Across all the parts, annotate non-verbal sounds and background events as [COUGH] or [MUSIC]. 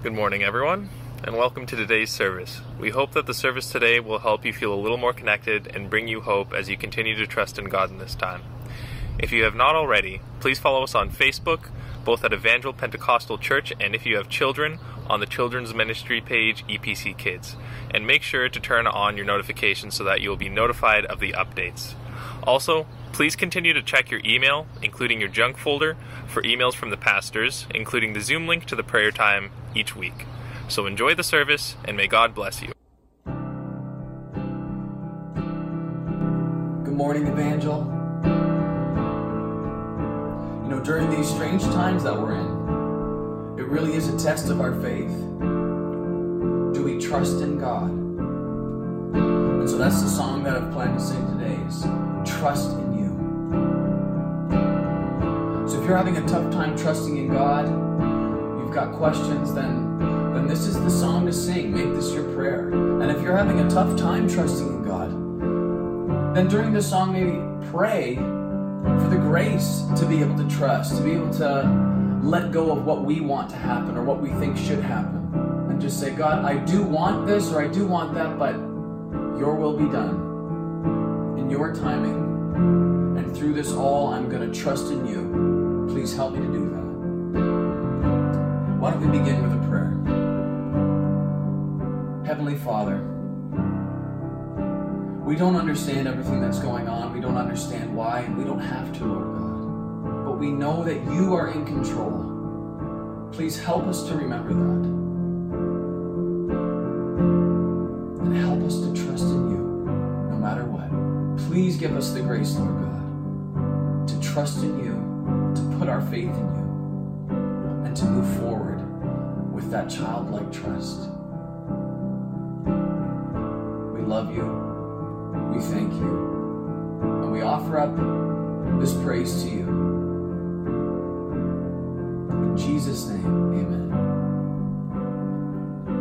Good morning, everyone, and welcome to today's service. We hope that the service today will help you feel a little more connected and bring you hope as you continue to trust in God in this time. If you have not already, please follow us on Facebook, both at Evangel Pentecostal Church and if you have children, on the Children's Ministry page, EPC Kids. And make sure to turn on your notifications so that you will be notified of the updates. Also, please continue to check your email, including your junk folder, for emails from the pastors, including the Zoom link to the prayer time each week. So enjoy the service, and may God bless you. Good morning, Evangel. You know, during these strange times that we're in, it really is a test of our faith. Do we trust in God? And so that's the song that I've planned to sing today is Trust in You. So if you're having a tough time trusting in God, you've got questions, then then this is the song to sing. Make this your prayer. And if you're having a tough time trusting in God, then during this song maybe pray for the grace to be able to trust, to be able to let go of what we want to happen or what we think should happen. And just say, God, I do want this or I do want that, but your will be done in your timing. And through this all, I'm going to trust in you. Please help me to do that. Why don't we begin with a prayer? Heavenly Father, we don't understand everything that's going on. We don't understand why, and we don't have to, Lord God. But we know that you are in control. Please help us to remember that. Give us the grace, Lord God, to trust in you, to put our faith in you, and to move forward with that childlike trust. We love you. We thank you. And we offer up this praise to you. In Jesus' name, amen.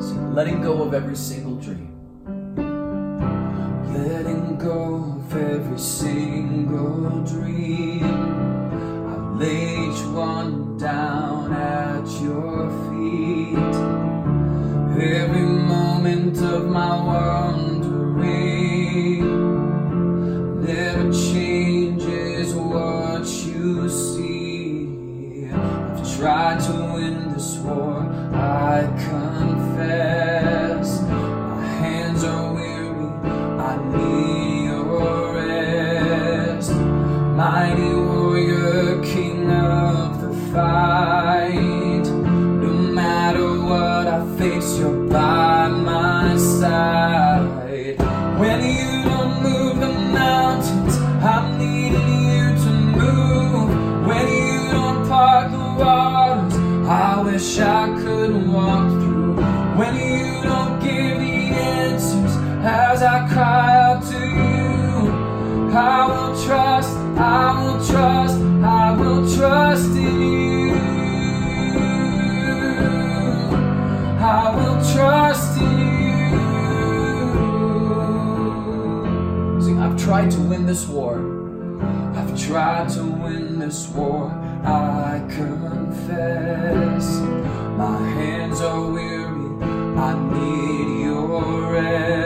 Sing, letting go of every single dream. Every single dream. I lay each one I will trust you. Sing, I've tried to win this war. I've tried to win this war. I confess. My hands are weary. I need your rest.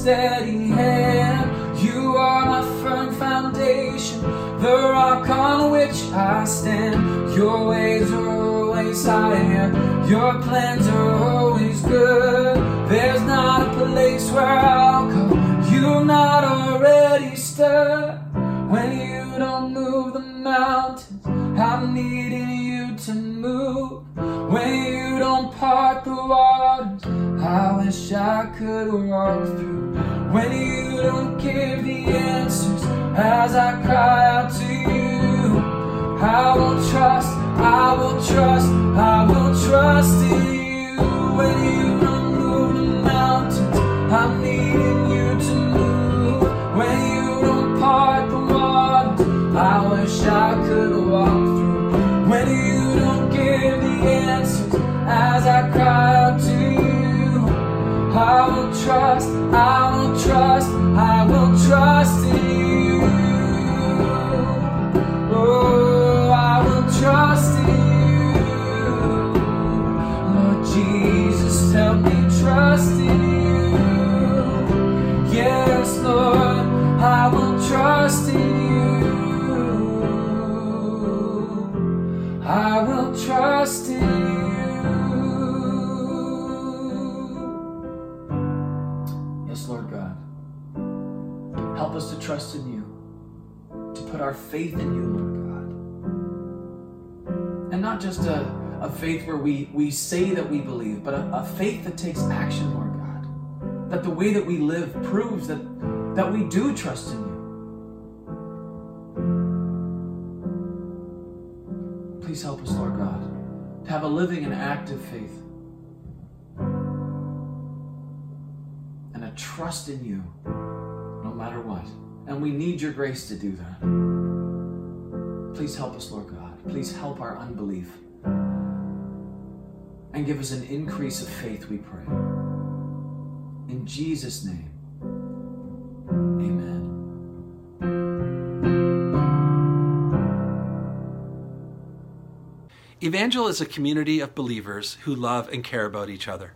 Steady hand. You are my firm foundation, the rock on which I stand. Your ways are always higher. Your plans are always good. There's not a place where I'll go. You've not already stood. When you don't move the mountains, I'm needing you to move. When you don't part the waters, I wish I could walk through. When you don't give the answers as I cry out to you, I will trust, I will trust, I will trust in you. When you don't move the mountains, I'm needing you to move. When you don't part the waters, I wish I could walk through. When you don't give the answers as I cry out to you, I will trust, I will trust, just a, a faith where we, we say that we believe, but a, a faith that takes action, Lord God. That the way that we live proves that, that we do trust in you. Please help us, Lord God, to have a living and active faith and a trust in you no matter what. And we need your grace to do that. Please help us, Lord God. Please help our unbelief. And give us an increase of faith, we pray. In Jesus' name, amen. Evangel is a community of believers who love and care about each other.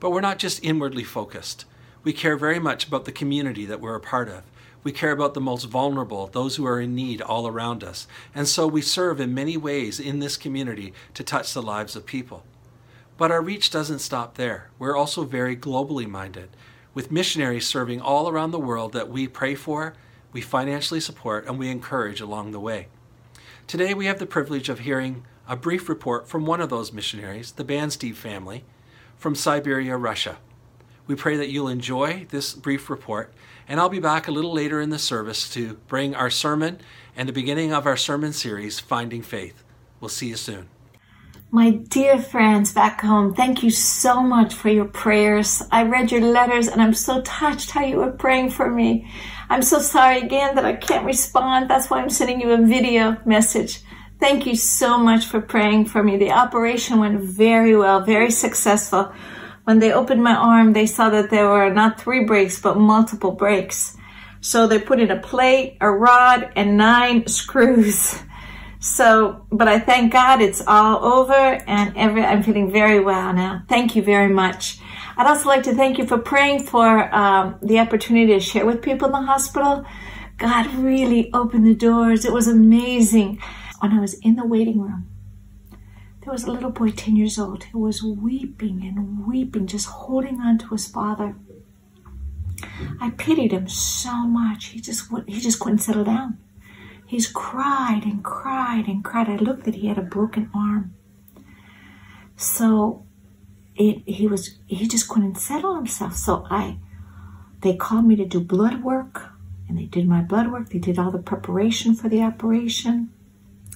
But we're not just inwardly focused. We care very much about the community that we're a part of. We care about the most vulnerable, those who are in need all around us. And so we serve in many ways in this community to touch the lives of people. But our reach doesn't stop there. We're also very globally minded, with missionaries serving all around the world that we pray for, we financially support, and we encourage along the way. Today we have the privilege of hearing a brief report from one of those missionaries, the Banstev family, from Siberia, Russia. We pray that you'll enjoy this brief report, and I'll be back a little later in the service to bring our sermon and the beginning of our sermon series, Finding Faith. We'll see you soon. My dear friends back home, thank you so much for your prayers. I read your letters and I'm so touched how you were praying for me. I'm so sorry again that I can't respond. That's why I'm sending you a video message. Thank you so much for praying for me. The operation went very well, very successful. When they opened my arm, they saw that there were not three breaks, but multiple breaks. So they put in a plate, a rod, and nine [LAUGHS] screws. So, but I thank God it's all over and every, I'm feeling very well now. Thank you very much. I'd also like to thank you for praying for um, the opportunity to share with people in the hospital. God really opened the doors. It was amazing. When I was in the waiting room, there was a little boy, 10 years old, who was weeping and weeping, just holding on to his father. I pitied him so much. He just, he just couldn't settle down. He's cried and cried and cried. I looked that he had a broken arm. So it, he was, he just couldn't settle himself. So I, they called me to do blood work and they did my blood work. They did all the preparation for the operation.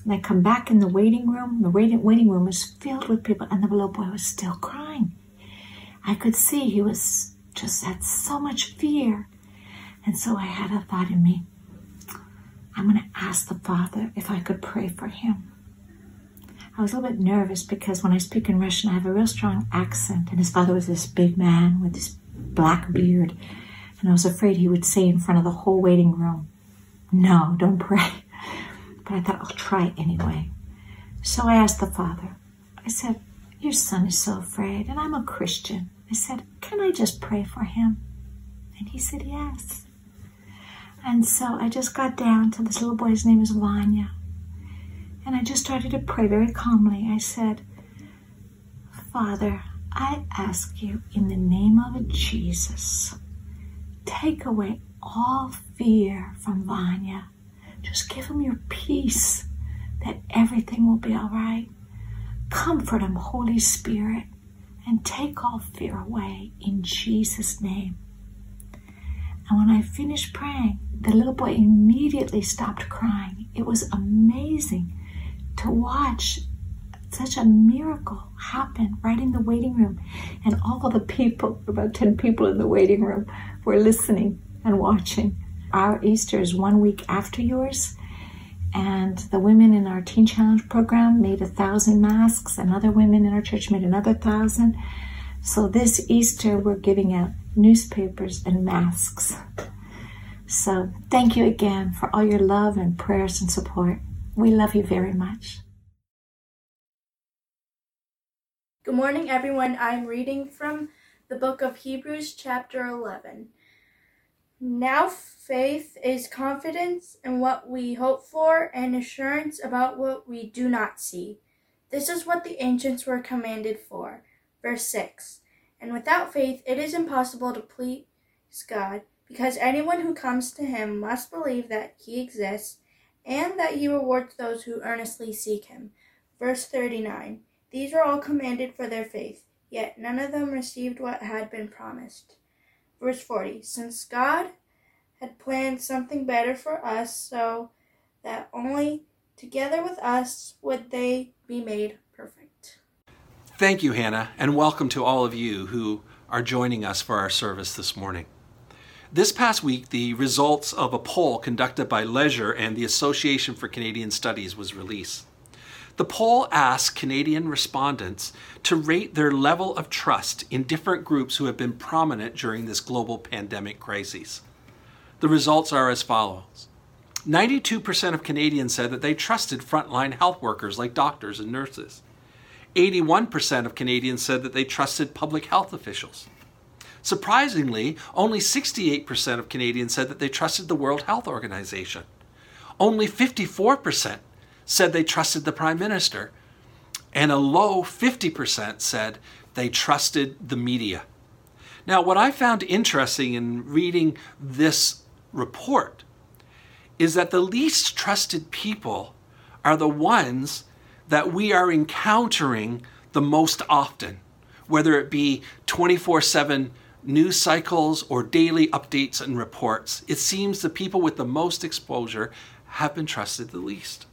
And I come back in the waiting room. The waiting, waiting room was filled with people, and the little boy was still crying. I could see he was just had so much fear. And so I had a thought in me I'm going to ask the Father if I could pray for him. I was a little bit nervous because when I speak in Russian, I have a real strong accent, and his father was this big man with this black beard. And I was afraid he would say in front of the whole waiting room, No, don't pray. But I thought I'll try anyway. So I asked the Father, I said, Your son is so afraid, and I'm a Christian. I said, Can I just pray for him? And he said, Yes. And so I just got down to this little boy's name is Vanya. And I just started to pray very calmly. I said, Father, I ask you in the name of Jesus, take away all fear from Vanya. Just give him your peace that everything will be all right. Comfort him, Holy Spirit, and take all fear away in Jesus' name. And when I finished praying, the little boy immediately stopped crying. It was amazing to watch such a miracle happen right in the waiting room. And all the people, about 10 people in the waiting room, were listening and watching. Our Easter is one week after yours. And the women in our Teen Challenge program made a thousand masks, and other women in our church made another thousand. So this Easter, we're giving out newspapers and masks. So thank you again for all your love and prayers and support. We love you very much. Good morning, everyone. I'm reading from the book of Hebrews, chapter 11. Now, faith is confidence in what we hope for and assurance about what we do not see. This is what the ancients were commanded for. Verse 6 And without faith, it is impossible to please God because anyone who comes to him must believe that he exists and that he rewards those who earnestly seek him. Verse 39 These were all commanded for their faith, yet none of them received what had been promised. Verse 40 Since God had planned something better for us, so that only together with us would they be made perfect. Thank you, Hannah, and welcome to all of you who are joining us for our service this morning. This past week, the results of a poll conducted by Leger and the Association for Canadian Studies was released. The poll asked Canadian respondents to rate their level of trust in different groups who have been prominent during this global pandemic crisis. The results are as follows 92% of Canadians said that they trusted frontline health workers like doctors and nurses. 81% of Canadians said that they trusted public health officials. Surprisingly, only 68% of Canadians said that they trusted the World Health Organization. Only 54% said they trusted the Prime Minister. And a low 50% said they trusted the media. Now, what I found interesting in reading this report is that the least trusted people are the ones that we are encountering the most often, whether it be 24 7 news cycles or daily updates and reports, it seems the people with the most exposure have been trusted the least.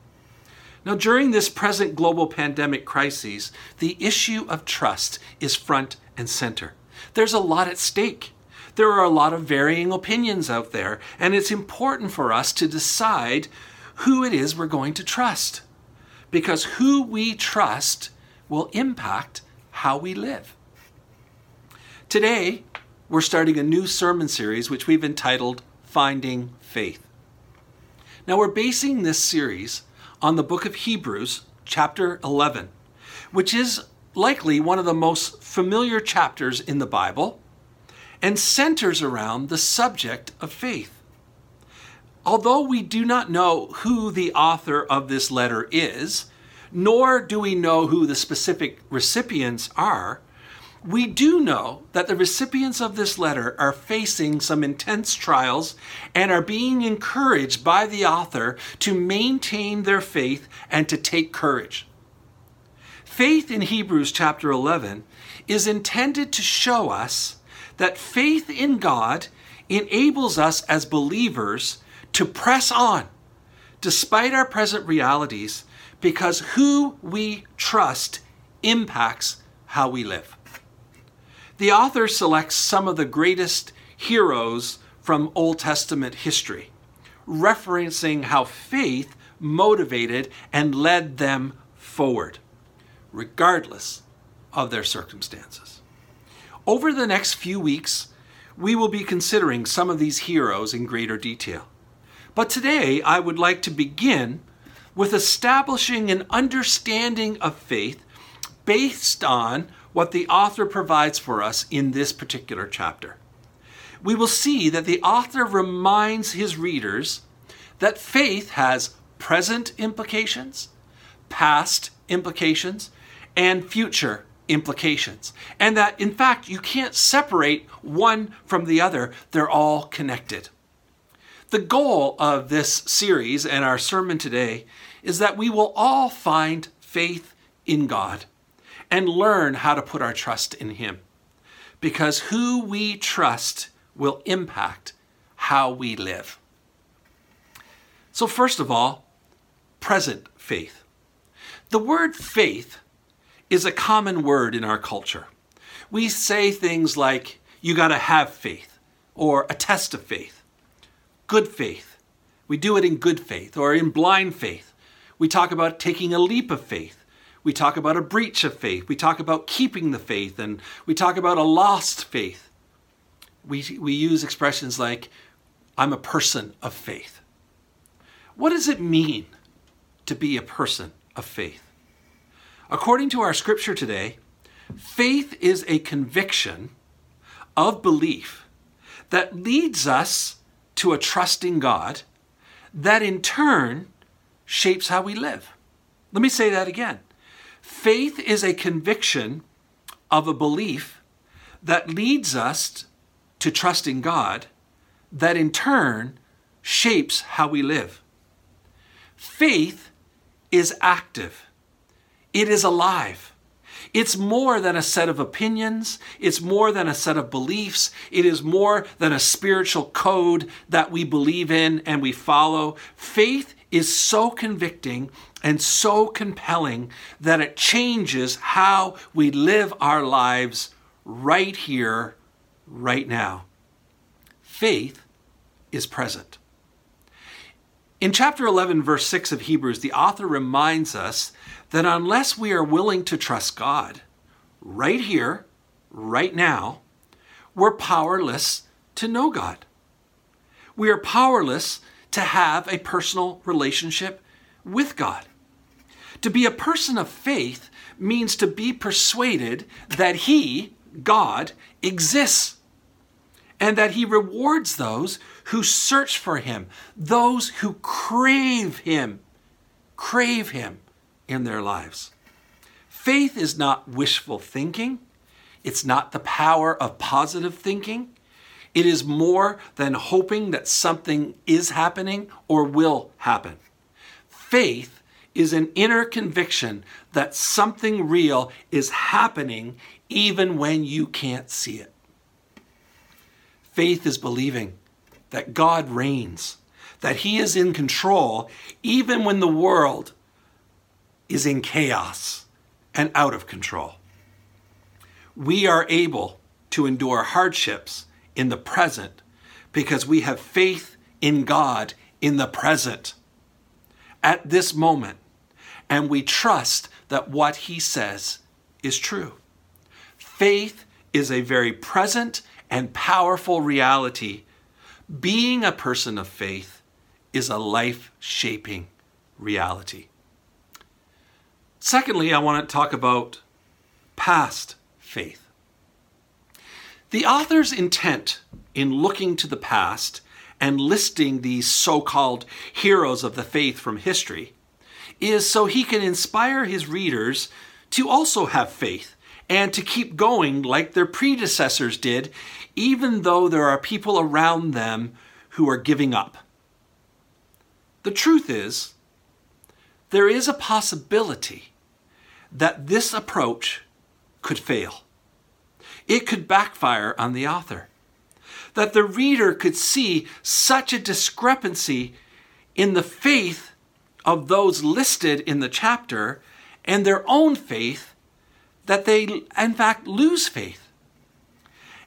Now, during this present global pandemic crisis, the issue of trust is front and center. There's a lot at stake. There are a lot of varying opinions out there, and it's important for us to decide who it is we're going to trust. Because who we trust will impact how we live. Today, we're starting a new sermon series which we've entitled Finding Faith. Now, we're basing this series on the book of Hebrews, chapter 11, which is likely one of the most familiar chapters in the Bible and centers around the subject of faith. Although we do not know who the author of this letter is, nor do we know who the specific recipients are, we do know that the recipients of this letter are facing some intense trials and are being encouraged by the author to maintain their faith and to take courage. Faith in Hebrews chapter 11 is intended to show us that faith in God enables us as believers to press on despite our present realities because who we trust impacts how we live. The author selects some of the greatest heroes from Old Testament history, referencing how faith motivated and led them forward, regardless of their circumstances. Over the next few weeks, we will be considering some of these heroes in greater detail. But today, I would like to begin with establishing an understanding of faith based on what the author provides for us in this particular chapter. We will see that the author reminds his readers that faith has present implications, past implications, and future implications. And that, in fact, you can't separate one from the other, they're all connected. The goal of this series and our sermon today is that we will all find faith in God and learn how to put our trust in Him. Because who we trust will impact how we live. So, first of all, present faith. The word faith is a common word in our culture. We say things like, you got to have faith, or a test of faith, good faith. We do it in good faith or in blind faith. We talk about taking a leap of faith. We talk about a breach of faith. We talk about keeping the faith, and we talk about a lost faith. We, we use expressions like, I'm a person of faith. What does it mean to be a person of faith? According to our scripture today, faith is a conviction of belief that leads us to a trusting God that in turn shapes how we live. Let me say that again. Faith is a conviction of a belief that leads us to trusting God, that in turn shapes how we live. Faith is active, it is alive. It's more than a set of opinions. It's more than a set of beliefs. It is more than a spiritual code that we believe in and we follow. Faith is so convicting and so compelling that it changes how we live our lives right here, right now. Faith is present. In chapter 11, verse 6 of Hebrews, the author reminds us that unless we are willing to trust God right here, right now, we're powerless to know God. We are powerless to have a personal relationship with God. To be a person of faith means to be persuaded that He, God, exists and that He rewards those who search for Him, those who crave Him, crave Him in their lives. Faith is not wishful thinking, it's not the power of positive thinking. It is more than hoping that something is happening or will happen. Faith is an inner conviction that something real is happening even when you can't see it. Faith is believing that God reigns, that He is in control, even when the world is in chaos and out of control. We are able to endure hardships in the present because we have faith in God in the present at this moment, and we trust that what He says is true. Faith is a very present and powerful reality. Being a person of faith is a life shaping reality. Secondly, I want to talk about past faith. The author's intent in looking to the past and listing these so called heroes of the faith from history is so he can inspire his readers to also have faith and to keep going like their predecessors did, even though there are people around them who are giving up. The truth is, there is a possibility that this approach could fail. It could backfire on the author. That the reader could see such a discrepancy in the faith of those listed in the chapter and their own faith that they, in fact, lose faith.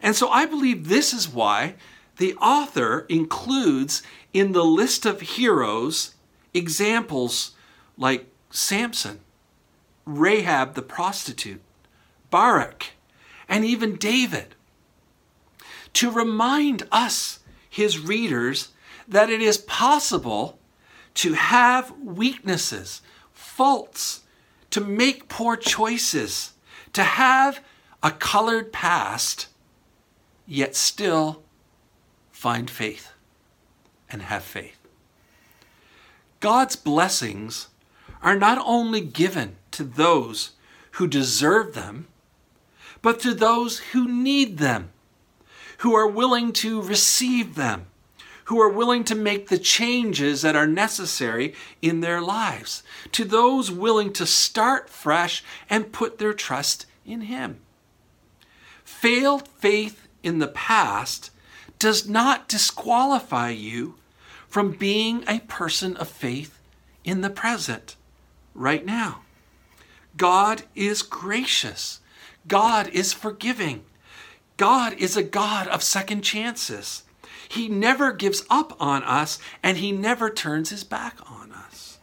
And so I believe this is why the author includes in the list of heroes examples like Samson, Rahab the prostitute, Barak, and even David to remind us, his readers, that it is possible to have weaknesses, faults, to make poor choices, to have a colored past, yet still find faith and have faith. God's blessings are not only given to those who deserve them, but to those who need them, who are willing to receive them, who are willing to make the changes that are necessary in their lives, to those willing to start fresh and put their trust in Him. Failed faith in the past does not disqualify you from being a person of faith in the present, right now. God is gracious. God is forgiving. God is a God of second chances. He never gives up on us and he never turns his back on us.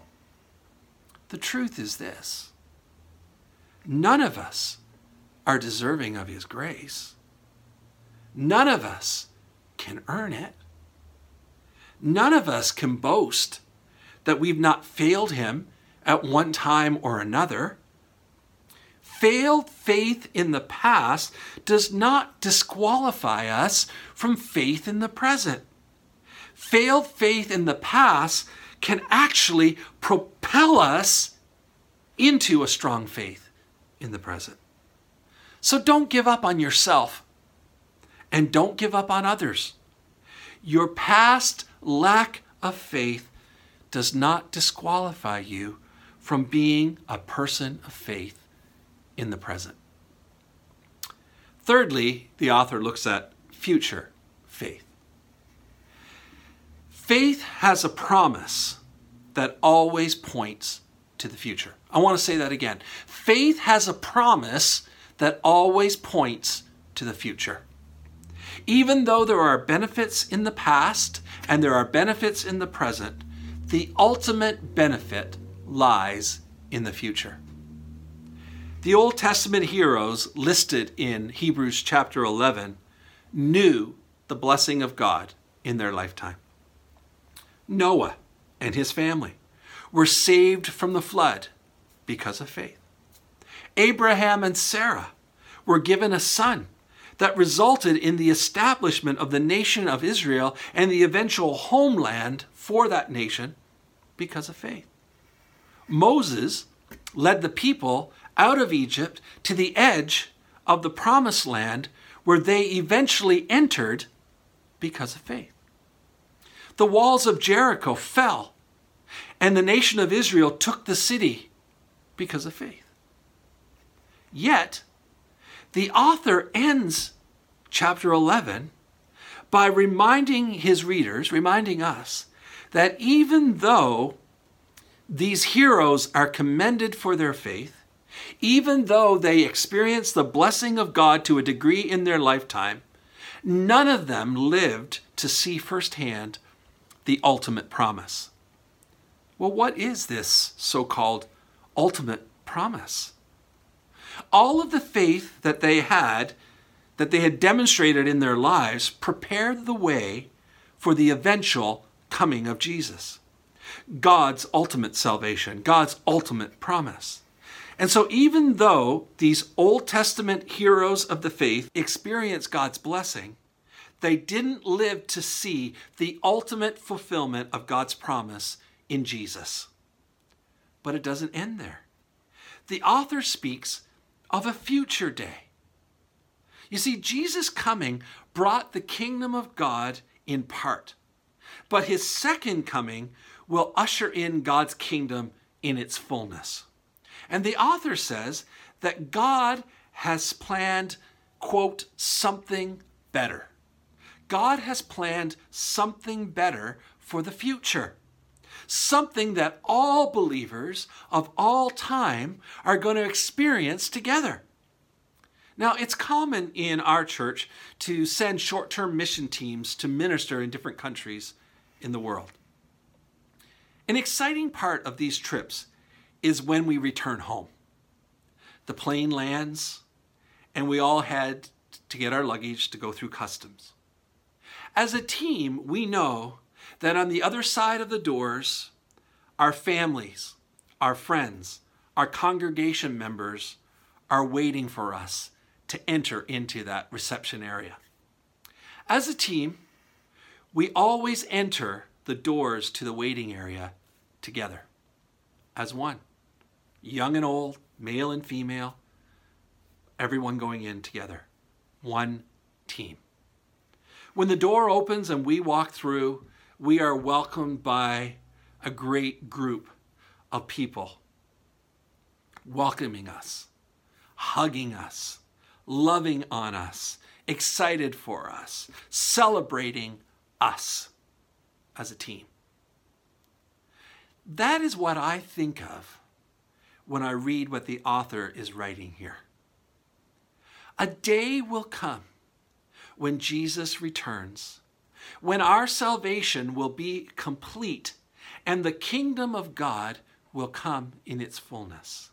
The truth is this none of us are deserving of his grace. None of us can earn it. None of us can boast that we've not failed him at one time or another. Failed faith in the past does not disqualify us from faith in the present. Failed faith in the past can actually propel us into a strong faith in the present. So don't give up on yourself and don't give up on others. Your past lack of faith does not disqualify you from being a person of faith in the present. Thirdly, the author looks at future faith. Faith has a promise that always points to the future. I want to say that again. Faith has a promise that always points to the future. Even though there are benefits in the past and there are benefits in the present, the ultimate benefit lies in the future. The Old Testament heroes listed in Hebrews chapter 11 knew the blessing of God in their lifetime. Noah and his family were saved from the flood because of faith. Abraham and Sarah were given a son that resulted in the establishment of the nation of Israel and the eventual homeland for that nation because of faith. Moses led the people out of Egypt to the edge of the promised land where they eventually entered because of faith. The walls of Jericho fell, and the nation of Israel took the city because of faith. Yet, the author ends chapter 11 by reminding his readers, reminding us, that even though these heroes are commended for their faith, even though they experienced the blessing of God to a degree in their lifetime, none of them lived to see firsthand the ultimate promise. Well, what is this so called ultimate promise? all of the faith that they had, that they had demonstrated in their lives, prepared the way for the eventual coming of Jesus. God's ultimate salvation, God's ultimate promise. And so, even though these Old Testament heroes of the faith experienced God's blessing, they didn't live to see the ultimate fulfillment of God's promise in Jesus. But it doesn't end there. The author speaks of a future day. You see, Jesus' coming brought the kingdom of God in part, but his second coming will usher in God's kingdom in its fullness. And the author says that God has planned, quote, something better. God has planned something better for the future. something that all believers of all time are going to experience together. Now, it's common in our church to send short term mission teams to minister in different countries in the world. An exciting part of these trips is when we return home. The plane lands, and we all head to get our luggage to go through customs. As a team, we know that on the other side of the doors, our families, our friends, our congregation members are waiting for us to enter into that reception area. As a team, we always enter the doors to the waiting area together as one. Young and old, male and female, everyone going in together. One team. When the door opens and we walk through, we are welcomed by a great group of people welcoming us, hugging us, loving on us, excited for us, celebrating us as a team. That is what I think of when I read what the author is writing here. A day will come when Jesus returns, when our salvation will be complete and the kingdom of God will come in its fullness.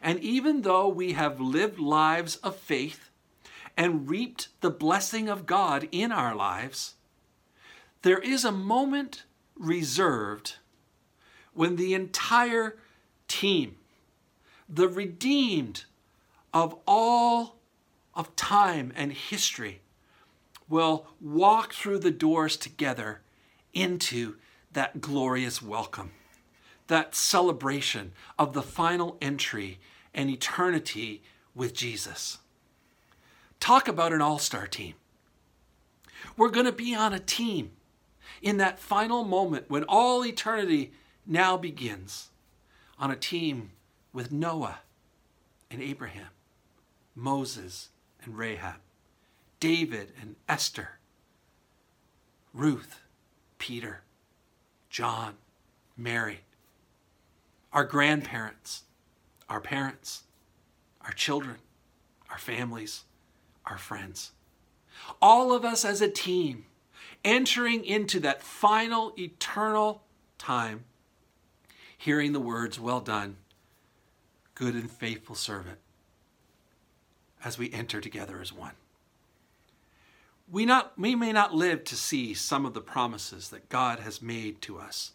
And even though we have lived lives of faith and reaped the blessing of God in our lives, there is a moment reserved when the entire team, the redeemed of all of time and history, will walk through the doors together into that glorious welcome, that celebration of the final entry and eternity with Jesus. Talk about an all star team. We're going to be on a team in that final moment when all eternity now begins on a team with Noah and Abraham, Moses and Rahab, David and Esther, Ruth, Peter, John, Mary, our grandparents, our parents, our children, our families, our friends. All of us as a team entering into that final eternal time, hearing the words, Well done, good and faithful servant, as we enter together as one. We, not, we may not live to see some of the promises that God has made to us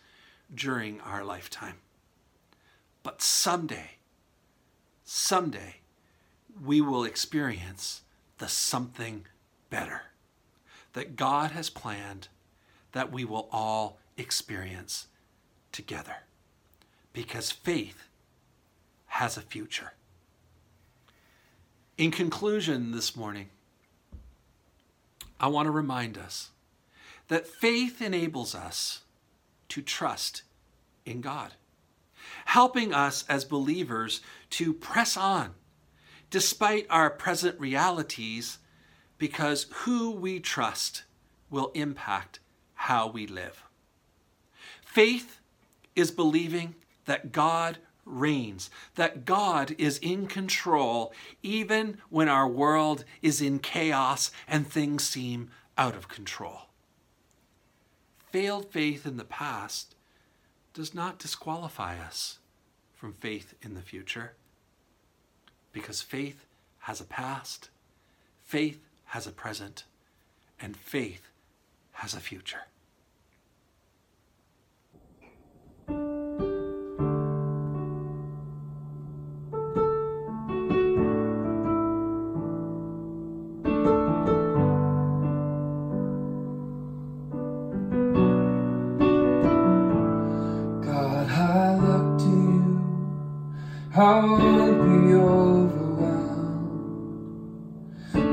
during our lifetime. But someday, someday, we will experience the something better that God has planned that we will all experience together. Because faith has a future. In conclusion, this morning, I want to remind us that faith enables us to trust in God, helping us as believers to press on despite our present realities, because who we trust will impact how we live. Faith is believing that God reigns, that God is in control even when our world is in chaos and things seem out of control. Failed faith in the past does not disqualify us from faith in the future because faith has a past, faith has a present, and faith has a future. I be overwhelmed.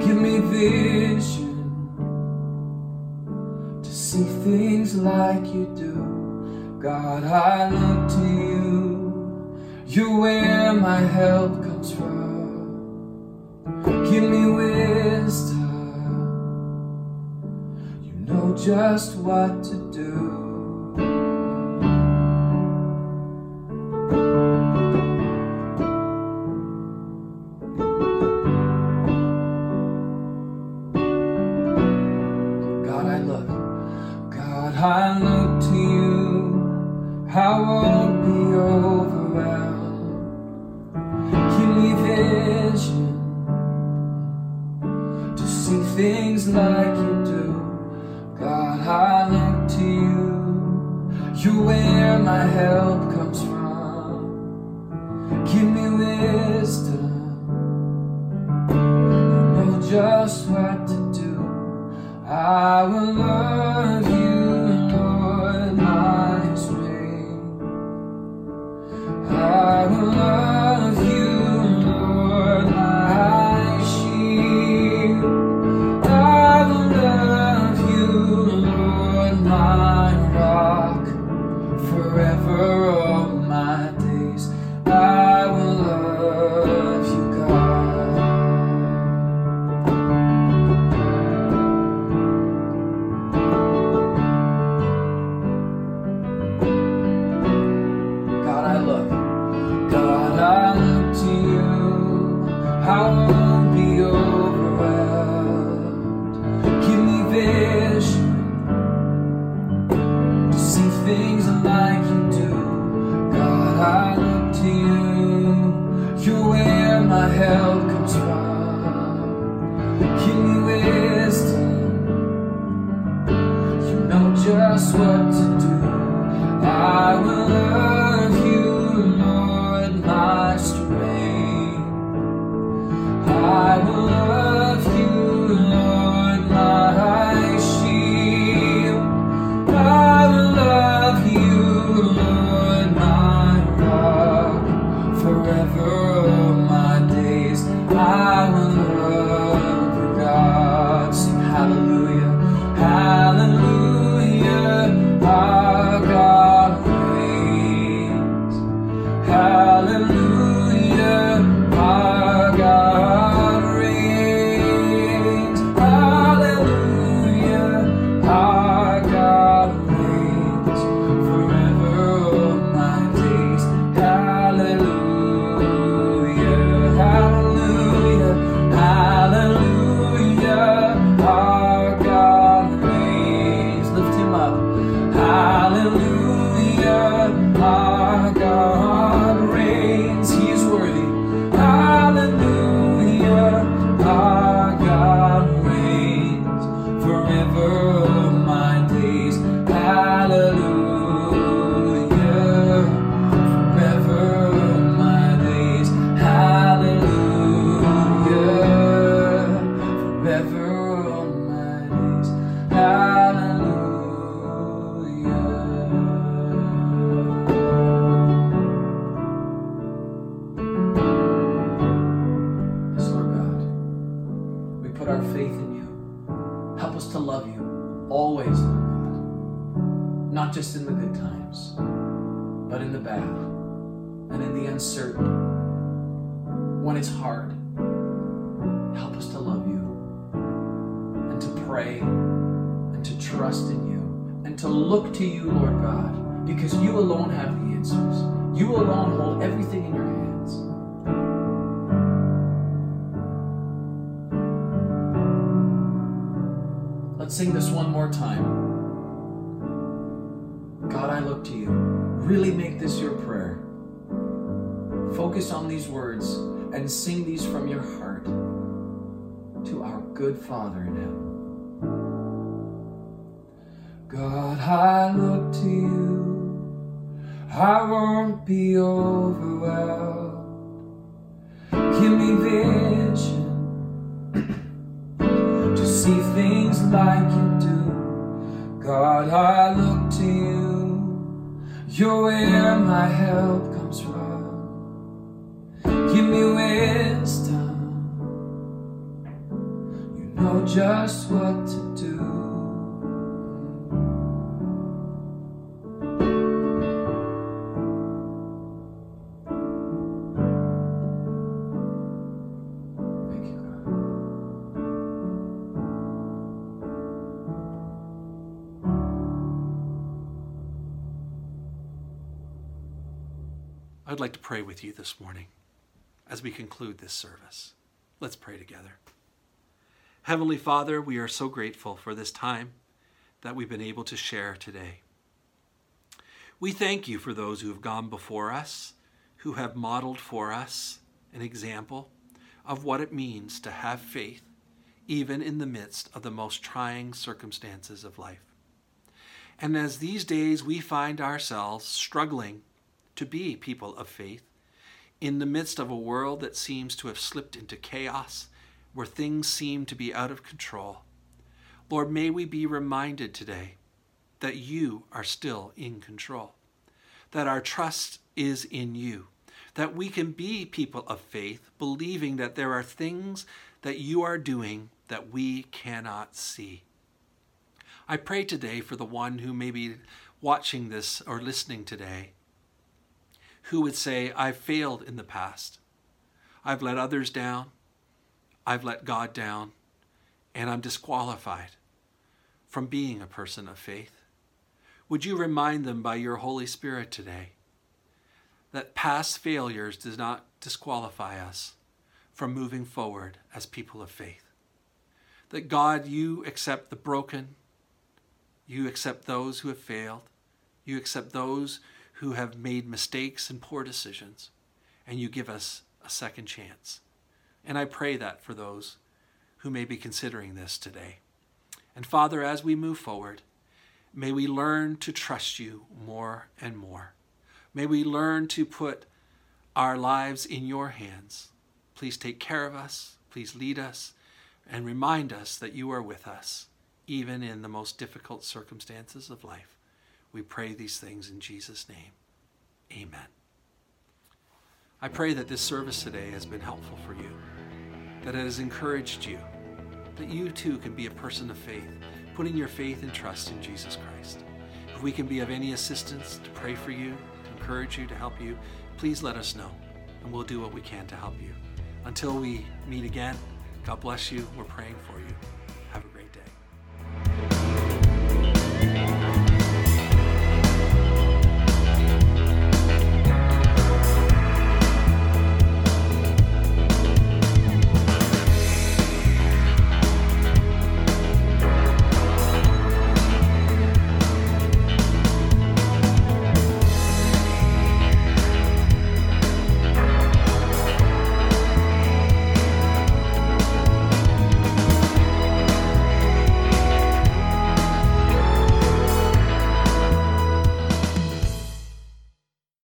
Give me vision to see things like you do. God, I look to you. You're where my help comes from. Give me wisdom. You know just what to do. Love. time. God, I look to you. Really make this your prayer. Focus on these words and sing these from your heart to our good Father in heaven. God, I look to you. I won't be overwhelmed. Give me vision to see things like you God, I look to you. You're where my help comes from. Give me wisdom. You know just what to do. like to pray with you this morning as we conclude this service. Let's pray together. Heavenly Father, we are so grateful for this time that we've been able to share today. We thank you for those who have gone before us, who have modeled for us an example of what it means to have faith, even in the midst of the most trying circumstances of life. And as these days we find ourselves struggling to be people of faith, in the midst of a world that seems to have slipped into chaos, where things seem to be out of control, Lord, may we be reminded today that you are still in control, that our trust is in you, that we can be people of faith, believing that there are things that you are doing that we cannot see. I pray today for the one who may be watching this or listening today who would say, I've failed in the past. I've let others down. I've let God down. And I'm disqualified from being a person of faith. Would you remind them by your Holy Spirit today that past failures does not disqualify us from moving forward as people of faith? That God, you accept the broken, you accept those who have failed, you accept those who have made mistakes and poor decisions, and you give us a second chance. And I pray that for those who may be considering this today. And Father, as we move forward, May we learn to trust you more and more. May we learn to put our lives in your hands. Please take care of us. Please lead us and remind us that you are with us, even in the most difficult circumstances of life. We pray these things in Jesus' name. Amen. I pray that this service today has been helpful for you, that it has encouraged you, that you too can be a person of faith putting your faith and trust in Jesus Christ. If we can be of any assistance to pray for you, to encourage you, to help you, please let us know, and we'll do what we can to help you. Until we meet again, God bless you. We're praying for you.